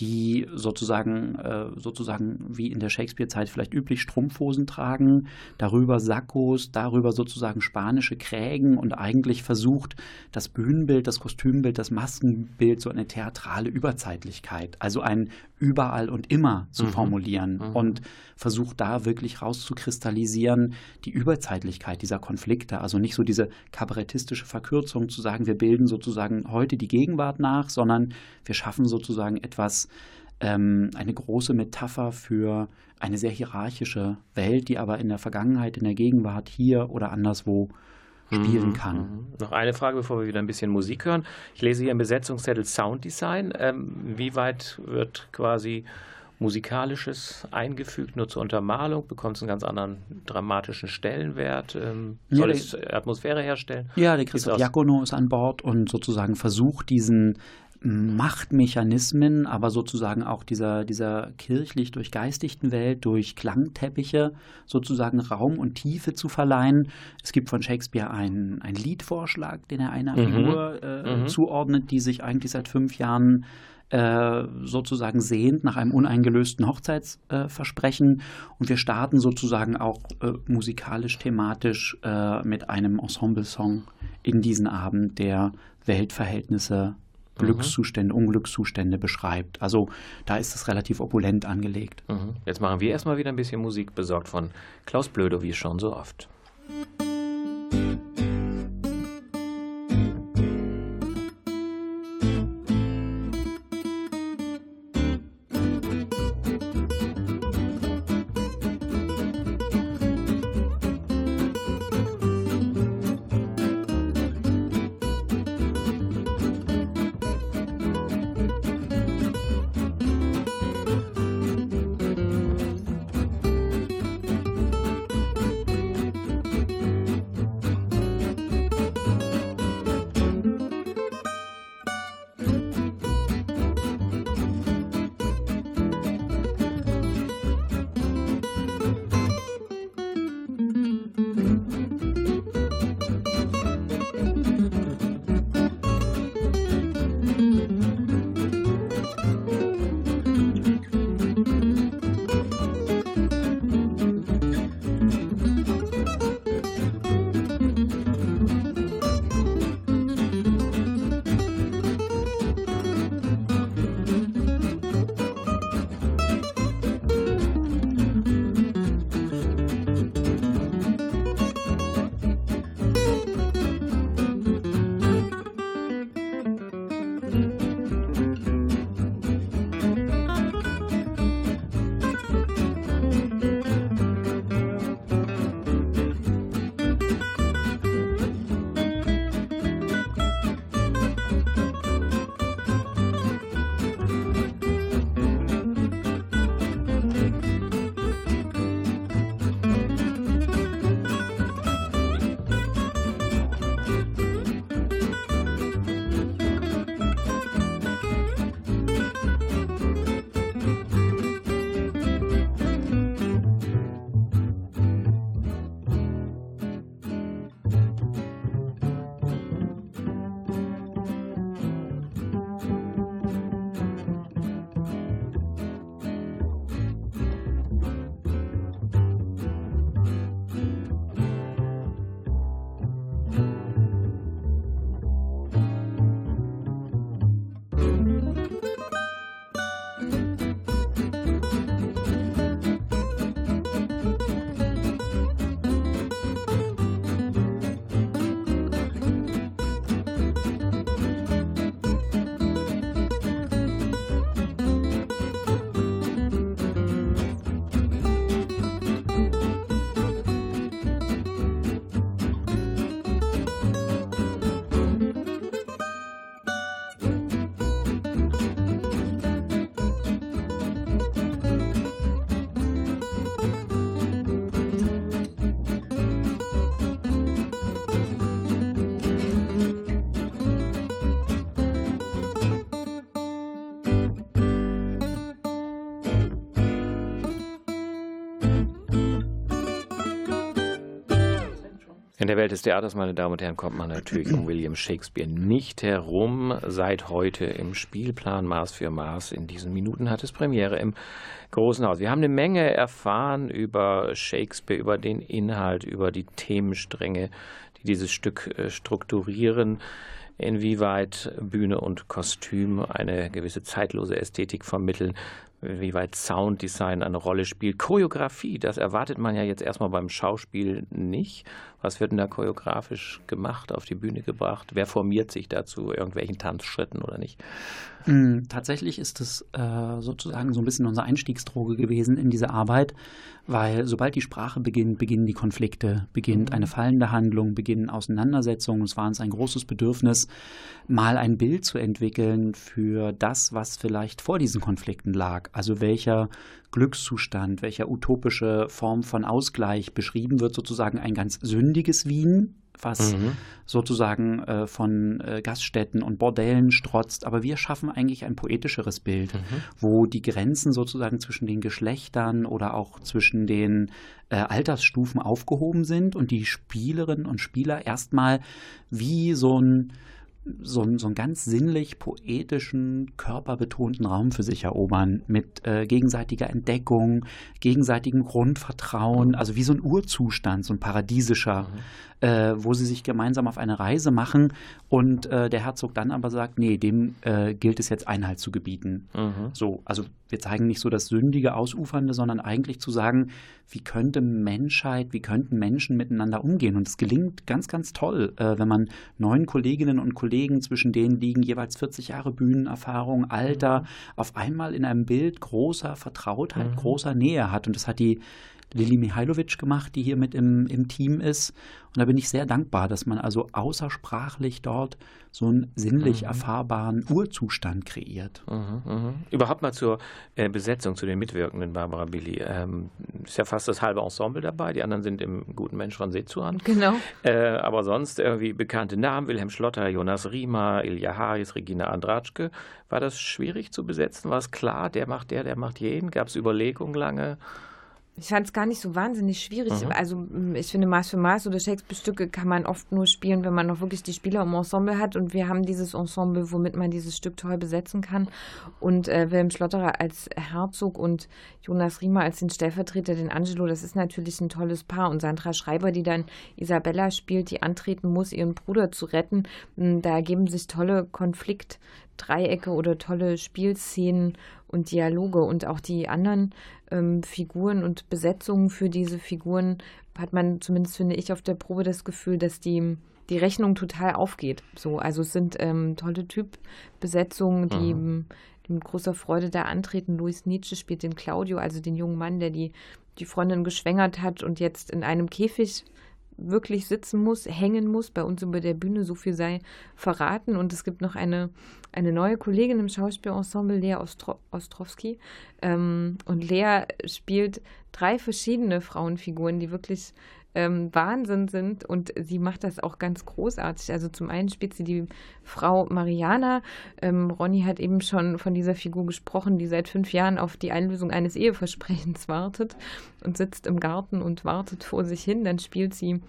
die sozusagen, äh, sozusagen wie in der Shakespeare-Zeit vielleicht üblich Strumpfhosen tragen, darüber Sakkos, darüber sozusagen spanische Krägen und eigentlich versucht, das Bühnenbild, das Kostümbild, das Maskenbild so eine theatrale Überzeitlichkeit, also ein überall und immer zu mhm. formulieren mhm. und versucht da wirklich rauszukristallisieren die Überzeitlichkeit dieser Konflikte, also nicht so diese kabarettistische Verkürzung zu sagen, wir bilden sozusagen heute die Gegenwart nach, sondern wir schaffen sozusagen etwas, ähm, eine große Metapher für eine sehr hierarchische Welt, die aber in der Vergangenheit, in der Gegenwart hier oder anderswo spielen mhm, kann. Mhm. Noch eine Frage, bevor wir wieder ein bisschen Musik hören. Ich lese hier im Besetzungszettel Sounddesign. Ähm, wie weit wird quasi Musikalisches eingefügt, nur zur Untermalung? Bekommt es einen ganz anderen dramatischen Stellenwert? Ähm, soll ja, es Atmosphäre herstellen? Ja, der Christoph Jakono ist an Bord und sozusagen versucht, diesen Machtmechanismen, aber sozusagen auch dieser, dieser kirchlich durchgeistigten Welt durch Klangteppiche sozusagen Raum und Tiefe zu verleihen. Es gibt von Shakespeare einen, einen Liedvorschlag, den er einer mhm. Figur äh, mhm. zuordnet, die sich eigentlich seit fünf Jahren äh, sozusagen sehnt nach einem uneingelösten Hochzeitsversprechen. Äh, und wir starten sozusagen auch äh, musikalisch, thematisch äh, mit einem Ensemble-Song in diesen Abend, der Weltverhältnisse. Glückszustände, Unglückszustände beschreibt. Also da ist es relativ opulent angelegt. Mhm. Jetzt machen wir erstmal wieder ein bisschen Musik besorgt von Klaus Blödo, wie schon so oft. In der Welt des Theaters, meine Damen und Herren, kommt man natürlich um William Shakespeare nicht herum. Seit heute im Spielplan Maß für Maß. In diesen Minuten hat es Premiere im Großen Haus. Wir haben eine Menge erfahren über Shakespeare, über den Inhalt, über die Themenstränge, die dieses Stück äh, strukturieren inwieweit Bühne und Kostüm eine gewisse zeitlose Ästhetik vermitteln, wie weit Sounddesign eine Rolle spielt. Choreografie, das erwartet man ja jetzt erstmal beim Schauspiel nicht. Was wird denn da choreografisch gemacht, auf die Bühne gebracht? Wer formiert sich dazu irgendwelchen Tanzschritten oder nicht? Mm, tatsächlich ist es äh, sozusagen so ein bisschen unsere Einstiegsdroge gewesen in diese Arbeit, weil sobald die Sprache beginnt, beginnen die Konflikte, beginnt mhm. eine fallende Handlung, beginnen Auseinandersetzungen. Es war uns ein großes Bedürfnis, mal ein Bild zu entwickeln für das, was vielleicht vor diesen Konflikten lag. Also welcher Glückszustand, welcher utopische Form von Ausgleich beschrieben wird, sozusagen ein ganz sündiges Wien, was mhm. sozusagen äh, von äh, Gaststätten und Bordellen strotzt. Aber wir schaffen eigentlich ein poetischeres Bild, mhm. wo die Grenzen sozusagen zwischen den Geschlechtern oder auch zwischen den äh, Altersstufen aufgehoben sind und die Spielerinnen und Spieler erstmal wie so ein so, so einen ganz sinnlich poetischen, körperbetonten Raum für sich erobern mit äh, gegenseitiger Entdeckung, gegenseitigem Grundvertrauen, mhm. also wie so ein Urzustand, so ein paradiesischer, mhm äh, wo sie sich gemeinsam auf eine Reise machen und äh, der Herzog dann aber sagt, nee, dem äh, gilt es jetzt Einhalt zu gebieten. Mhm. So, also wir zeigen nicht so das sündige, ausufernde, sondern eigentlich zu sagen, wie könnte Menschheit, wie könnten Menschen miteinander umgehen? Und es gelingt ganz, ganz toll, äh, wenn man neun Kolleginnen und Kollegen, zwischen denen liegen jeweils 40 Jahre Bühnenerfahrung, Alter, mhm. auf einmal in einem Bild großer Vertrautheit, mhm. großer Nähe hat. Und das hat die Lili Mihailovic gemacht, die hier mit im, im Team ist. Und da bin ich sehr dankbar, dass man also außersprachlich dort so einen sinnlich mhm. erfahrbaren Urzustand kreiert. Mhm, mh. Überhaupt mal zur äh, Besetzung, zu den Mitwirkenden, Barbara Billy. Ähm, ist ja fast das halbe Ensemble dabei, die anderen sind im guten Mensch von Sezuan. Genau. Äh, aber sonst irgendwie bekannte Namen, Wilhelm Schlotter, Jonas Riemer, Ilja Haris, Regina Andratschke. War das schwierig zu besetzen? War es klar, der macht der, der macht jeden? Gab es Überlegungen lange? Ich fand es gar nicht so wahnsinnig schwierig. Mhm. Also mm, ich finde, Maß für Maß oder Shakespeare-Stücke kann man oft nur spielen, wenn man noch wirklich die Spieler im Ensemble hat. Und wir haben dieses Ensemble, womit man dieses Stück toll besetzen kann. Und äh, Wilhelm Schlotterer als Herzog und Jonas Riemer als den Stellvertreter, den Angelo, das ist natürlich ein tolles Paar. Und Sandra Schreiber, die dann Isabella spielt, die antreten muss, ihren Bruder zu retten. Mm, da ergeben sich tolle Konfliktdreiecke oder tolle Spielszenen und Dialoge und auch die anderen ähm, Figuren und Besetzungen für diese Figuren hat man zumindest finde ich auf der Probe das Gefühl, dass die die Rechnung total aufgeht. So, also es sind ähm, tolle Typbesetzungen, die, mhm. die mit großer Freude da antreten. Luis Nietzsche spielt den Claudio, also den jungen Mann, der die die Freundin geschwängert hat und jetzt in einem Käfig wirklich sitzen muss, hängen muss. Bei uns über der Bühne, so viel sei verraten. Und es gibt noch eine, eine neue Kollegin im Schauspielensemble, Lea Ostro Ostrowski. Ähm, und Lea spielt drei verschiedene Frauenfiguren, die wirklich ähm, Wahnsinn sind und sie macht das auch ganz großartig. Also zum einen spielt sie die Frau Mariana. Ähm, Ronny hat eben schon von dieser Figur gesprochen, die seit fünf Jahren auf die Einlösung eines Eheversprechens wartet und sitzt im Garten und wartet vor sich hin. Dann spielt sie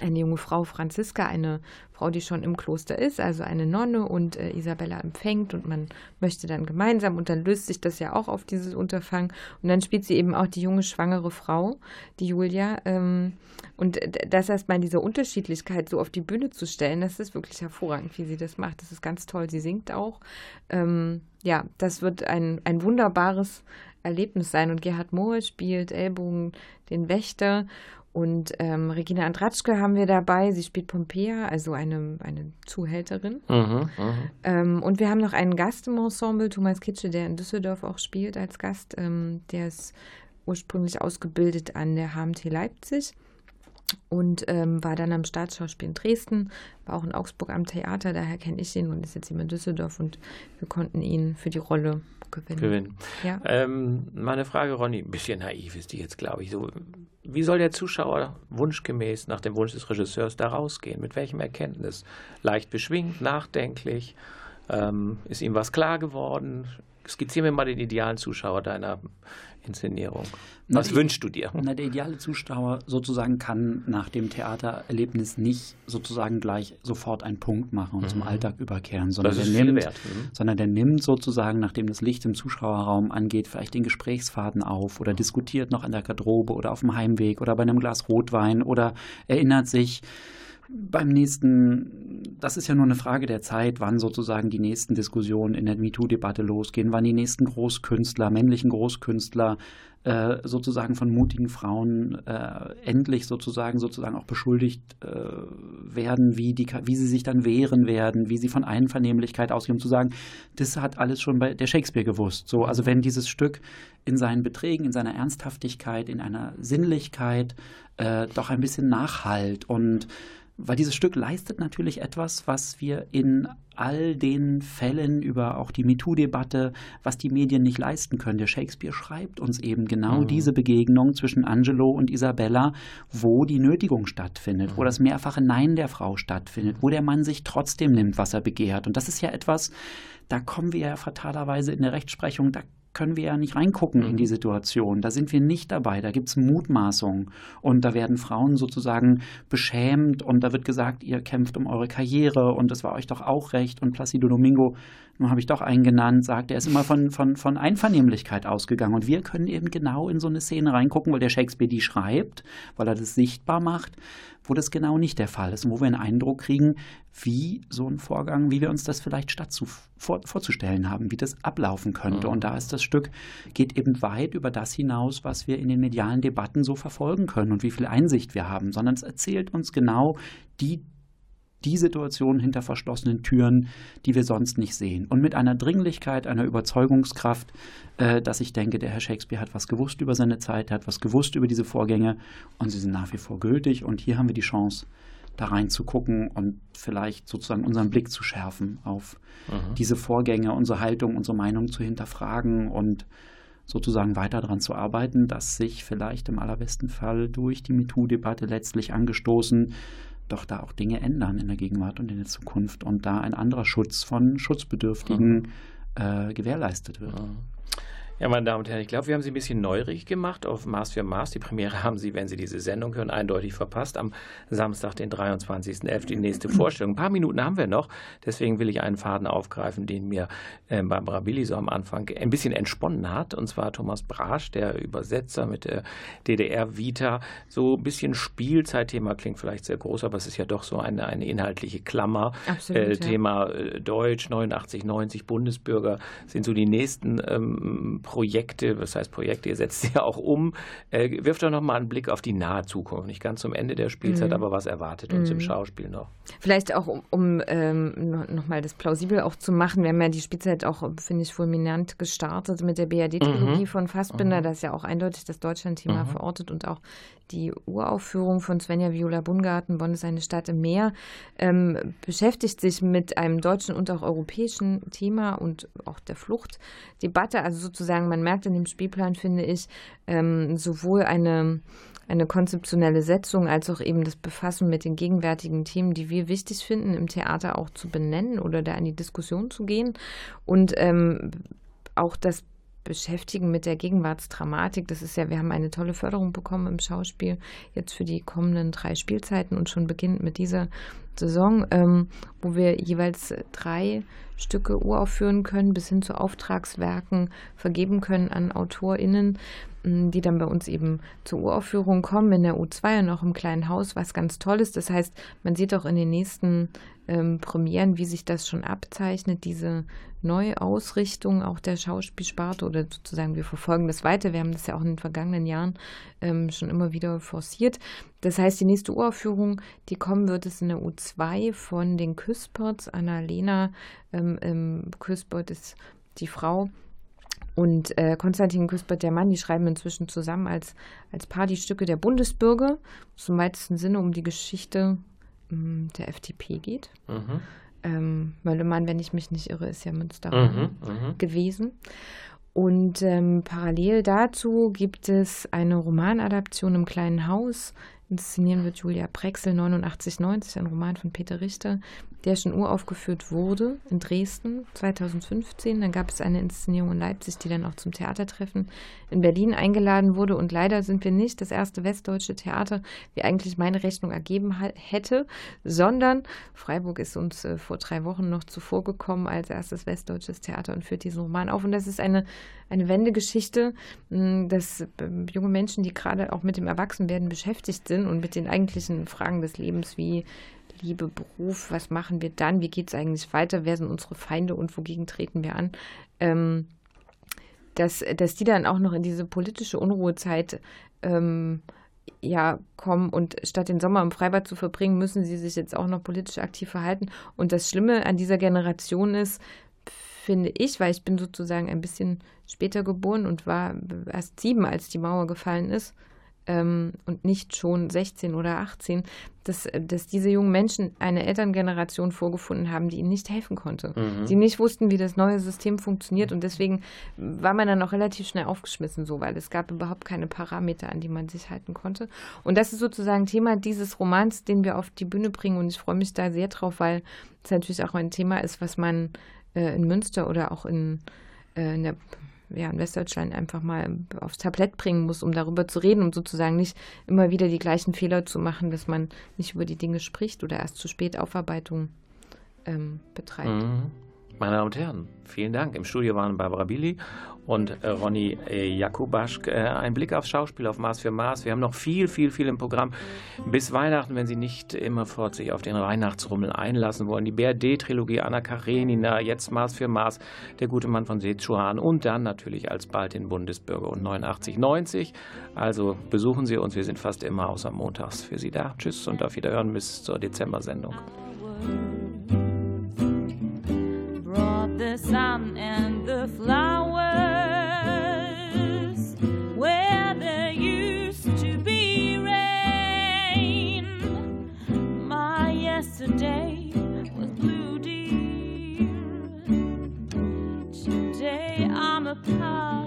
eine junge Frau, Franziska, eine Frau, die schon im Kloster ist, also eine Nonne und äh, Isabella empfängt und man möchte dann gemeinsam und dann löst sich das ja auch auf dieses Unterfangen. Und dann spielt sie eben auch die junge schwangere Frau, die Julia ähm, und das erstmal in dieser Unterschiedlichkeit so auf die Bühne zu stellen, das ist wirklich hervorragend, wie sie das macht, das ist ganz toll, sie singt auch, ähm, ja, das wird ein, ein wunderbares Erlebnis sein. Und Gerhard Mohr spielt Ellbogen den Wächter und ähm, Regina Andratschke haben wir dabei. Sie spielt Pompeia, also eine, eine Zuhälterin. Mhm, mhm, ähm, und wir haben noch einen Gast im Ensemble, Thomas Kitsche, der in Düsseldorf auch spielt als Gast. Ähm, der ist ursprünglich ausgebildet an der HMT Leipzig und ähm, war dann am Staatsschauspiel in Dresden, war auch in Augsburg am Theater, daher kenne ich ihn und ist jetzt immer in Düsseldorf und wir konnten ihn für die Rolle gewinnen. gewinnen. Ja. Ähm, meine Frage, Ronny, ein bisschen naiv ist die jetzt, glaube ich. So, wie soll der Zuschauer wunschgemäß nach dem Wunsch des Regisseurs da rausgehen? Mit welchem Erkenntnis? Leicht beschwingt, nachdenklich? Ähm, ist ihm was klar geworden? Skizzieren wir mal den idealen Zuschauer deiner Inszenierung. Was na, wünschst du dir? Na, der ideale Zuschauer sozusagen kann nach dem Theatererlebnis nicht sozusagen gleich sofort einen Punkt machen und mhm. zum Alltag überkehren, sondern der, nimmt, mhm. sondern der nimmt sozusagen, nachdem das Licht im Zuschauerraum angeht, vielleicht den Gesprächsfaden auf oder diskutiert noch an der Garderobe oder auf dem Heimweg oder bei einem Glas Rotwein oder erinnert sich, beim nächsten, das ist ja nur eine Frage der Zeit, wann sozusagen die nächsten Diskussionen in der MeToo-Debatte losgehen, wann die nächsten Großkünstler, männlichen Großkünstler äh, sozusagen von mutigen Frauen äh, endlich sozusagen sozusagen auch beschuldigt äh, werden, wie, die, wie sie sich dann wehren werden, wie sie von Einvernehmlichkeit ausgehen, um zu sagen, das hat alles schon bei der Shakespeare gewusst. So, also wenn dieses Stück in seinen Beträgen, in seiner Ernsthaftigkeit, in einer Sinnlichkeit äh, doch ein bisschen nachhalt und weil dieses Stück leistet natürlich etwas, was wir in all den Fällen über auch die MeToo-Debatte, was die Medien nicht leisten können. Der Shakespeare schreibt uns eben genau mhm. diese Begegnung zwischen Angelo und Isabella, wo die Nötigung stattfindet, mhm. wo das mehrfache Nein der Frau stattfindet, wo der Mann sich trotzdem nimmt, was er begehrt. Und das ist ja etwas, da kommen wir ja fatalerweise in der Rechtsprechung, da können wir ja nicht reingucken in die mhm. Situation. Da sind wir nicht dabei. Da gibt es Mutmaßungen. Und da werden Frauen sozusagen beschämt und da wird gesagt, ihr kämpft um eure Karriere und das war euch doch auch recht. Und Placido Domingo, nun habe ich doch einen genannt, sagt, er ist immer von, von, von Einvernehmlichkeit ausgegangen. Und wir können eben genau in so eine Szene reingucken, weil der Shakespeare die schreibt, weil er das sichtbar macht wo das genau nicht der Fall ist und wo wir einen Eindruck kriegen, wie so ein Vorgang, wie wir uns das vielleicht statt zu, vor, vorzustellen haben, wie das ablaufen könnte. Mhm. Und da ist das Stück, geht eben weit über das hinaus, was wir in den medialen Debatten so verfolgen können und wie viel Einsicht wir haben, sondern es erzählt uns genau die die Situation hinter verschlossenen Türen, die wir sonst nicht sehen. Und mit einer Dringlichkeit, einer Überzeugungskraft, äh, dass ich denke, der Herr Shakespeare hat was gewusst über seine Zeit, er hat was gewusst über diese Vorgänge und sie sind nach wie vor gültig. Und hier haben wir die Chance, da reinzugucken und vielleicht sozusagen unseren Blick zu schärfen auf mhm. diese Vorgänge, unsere Haltung, unsere Meinung zu hinterfragen und sozusagen weiter daran zu arbeiten, dass sich vielleicht im allerbesten Fall durch die MeToo-Debatte letztlich angestoßen doch da auch Dinge ändern in der Gegenwart und in der Zukunft und da ein anderer Schutz von Schutzbedürftigen mhm. äh, gewährleistet wird. Mhm. Ja, meine Damen und Herren, ich glaube, wir haben Sie ein bisschen neugierig gemacht auf Mars für Mars. Die Premiere haben Sie, wenn Sie diese Sendung hören, eindeutig verpasst. Am Samstag, den 23.11., die nächste Vorstellung. Ein paar Minuten haben wir noch. Deswegen will ich einen Faden aufgreifen, den mir äh, Barbara Billy so am Anfang ein bisschen entsponnen hat. Und zwar Thomas Brasch, der Übersetzer mit der DDR-Vita. So ein bisschen Spielzeitthema klingt vielleicht sehr groß, aber es ist ja doch so eine, eine inhaltliche Klammer. Absolut, äh, Thema äh, Deutsch, 89, 90, Bundesbürger sind so die nächsten ähm, Projekte, was heißt Projekte, ihr setzt sie ja auch um. Äh, wirft doch noch mal einen Blick auf die nahe Zukunft. Nicht ganz zum Ende der Spielzeit, mhm. aber was erwartet uns mhm. im Schauspiel noch? Vielleicht auch, um, um ähm, noch mal das plausibel auch zu machen. Wir haben ja die Spielzeit auch, finde ich, fulminant gestartet mit der BRD-Trilogie mhm. von Fassbinder. Mhm. Das ist ja auch eindeutig das Deutschland-Thema mhm. verortet und auch die Uraufführung von Svenja Viola Bungarten, Bonn ist eine Stadt im Meer, ähm, beschäftigt sich mit einem deutschen und auch europäischen Thema und auch der Fluchtdebatte. Also sozusagen, man merkt in dem Spielplan, finde ich, ähm, sowohl eine eine konzeptionelle Setzung als auch eben das Befassen mit den gegenwärtigen Themen, die wir wichtig finden, im Theater auch zu benennen oder da in die Diskussion zu gehen. Und ähm, auch das beschäftigen mit der Gegenwartsdramatik. Das ist ja, wir haben eine tolle Förderung bekommen im Schauspiel jetzt für die kommenden drei Spielzeiten und schon beginnt mit dieser Saison, ähm, wo wir jeweils drei Stücke uraufführen können, bis hin zu Auftragswerken vergeben können an AutorInnen, die dann bei uns eben zur Uraufführung kommen in der U2 und auch im kleinen Haus, was ganz toll ist. Das heißt, man sieht auch in den nächsten ähm, Premieren, wie sich das schon abzeichnet, diese Neuausrichtung auch der Schauspielsparte oder sozusagen wir verfolgen das weiter. Wir haben das ja auch in den vergangenen Jahren ähm, schon immer wieder forciert. Das heißt, die nächste Uraufführung, die kommen wird, ist in der U2 von den Küsperts. Annalena ähm, ähm, Küspert ist die Frau und äh, Konstantin Küspert, der Mann, die schreiben inzwischen zusammen als, als Partystücke der Bundesbürger, zum weitesten Sinne um die Geschichte ähm, der FDP geht. Mhm. Ähm, Möllemann, wenn ich mich nicht irre, ist ja Münsteraner mhm, mhm, gewesen. Und ähm, parallel dazu gibt es eine Romanadaption im kleinen Haus Inszenieren wird Julia Prexel 8990, ein Roman von Peter Richter, der schon uraufgeführt wurde in Dresden 2015. Dann gab es eine Inszenierung in Leipzig, die dann auch zum Theatertreffen in Berlin eingeladen wurde. Und leider sind wir nicht das erste westdeutsche Theater, wie eigentlich meine Rechnung ergeben hätte, sondern Freiburg ist uns äh, vor drei Wochen noch zuvor gekommen als erstes westdeutsches Theater und führt diesen Roman auf. Und das ist eine, eine Wendegeschichte, mh, dass äh, junge Menschen, die gerade auch mit dem Erwachsenwerden beschäftigt sind, Sinn und mit den eigentlichen Fragen des Lebens wie Liebe, Beruf, was machen wir dann, wie geht es eigentlich weiter, wer sind unsere Feinde und wogegen treten wir an, ähm, dass, dass die dann auch noch in diese politische Unruhezeit ähm, ja, kommen und statt den Sommer im Freibad zu verbringen, müssen sie sich jetzt auch noch politisch aktiv verhalten. Und das Schlimme an dieser Generation ist, finde ich, weil ich bin sozusagen ein bisschen später geboren und war erst sieben, als die Mauer gefallen ist, ähm, und nicht schon 16 oder 18, dass, dass diese jungen Menschen eine Elterngeneration vorgefunden haben, die ihnen nicht helfen konnte. Mhm. Die nicht wussten, wie das neue System funktioniert und deswegen war man dann auch relativ schnell aufgeschmissen so, weil es gab überhaupt keine Parameter, an die man sich halten konnte. Und das ist sozusagen Thema dieses Romans, den wir auf die Bühne bringen und ich freue mich da sehr drauf, weil es natürlich auch ein Thema ist, was man äh, in Münster oder auch in, äh, in der ja, in Westdeutschland einfach mal aufs Tablett bringen muss, um darüber zu reden, um sozusagen nicht immer wieder die gleichen Fehler zu machen, dass man nicht über die Dinge spricht oder erst zu spät Aufarbeitung ähm, betreibt. Mhm. Meine Damen und Herren, vielen Dank. Im Studio waren Barbara Billy und äh, Ronny äh, Jakubaschk. Äh, ein Blick aufs Schauspiel auf Maß für Maß. Wir haben noch viel, viel, viel im Programm. Bis Weihnachten, wenn Sie nicht immerfort sich auf den Weihnachtsrummel einlassen wollen. Die BRD-Trilogie Anna Karenina, jetzt Maß für Maß, der gute Mann von Sichuan und dann natürlich alsbald den Bundesbürger und 8990. Also besuchen Sie uns. Wir sind fast immer außer montags für Sie da. Tschüss und auf Wiederhören bis zur Dezember-Sendung. Sun and the flowers where there used to be rain. My yesterday was blue, dear. Today I'm a part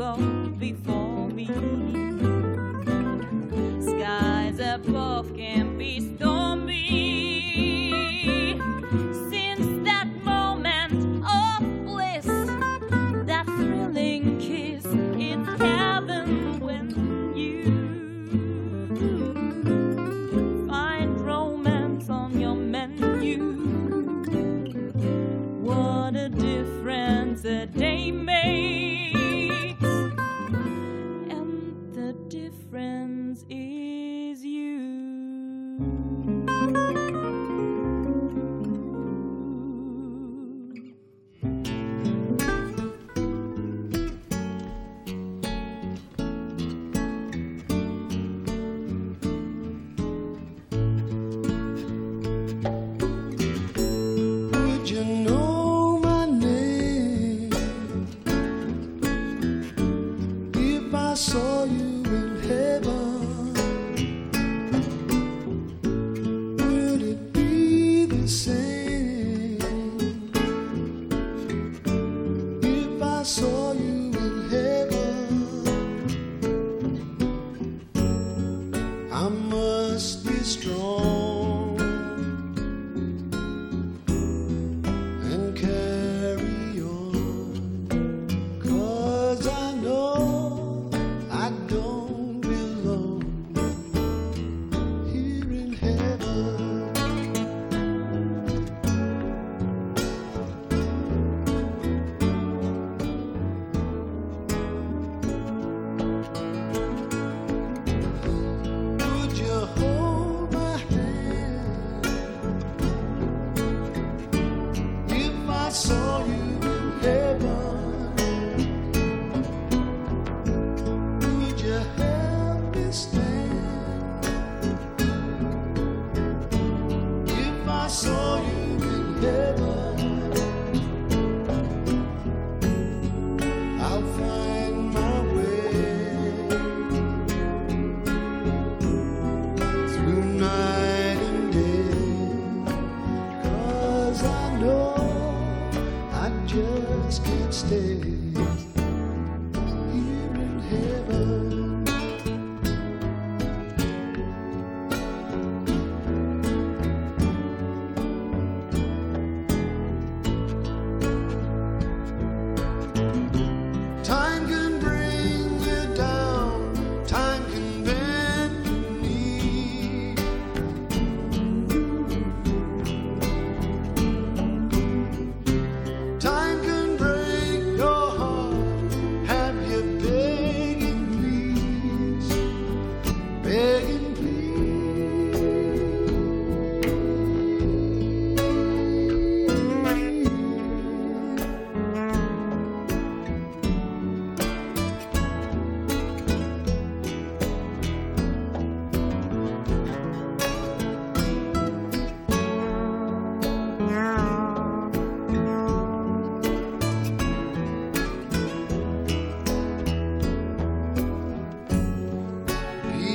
rainbow before.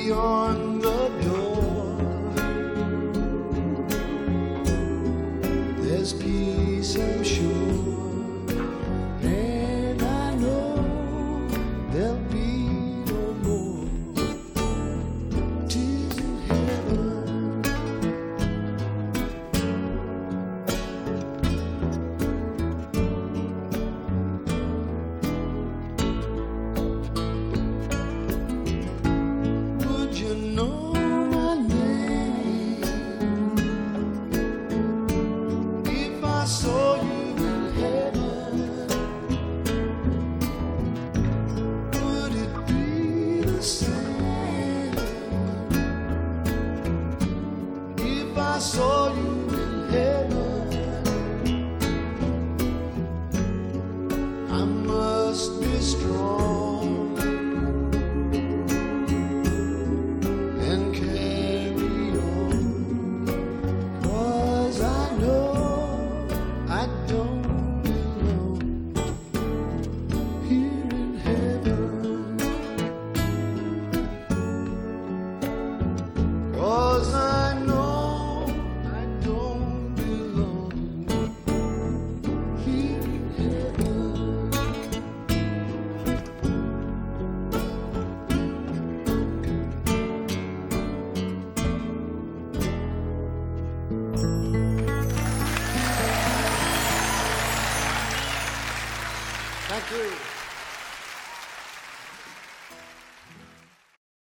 beyond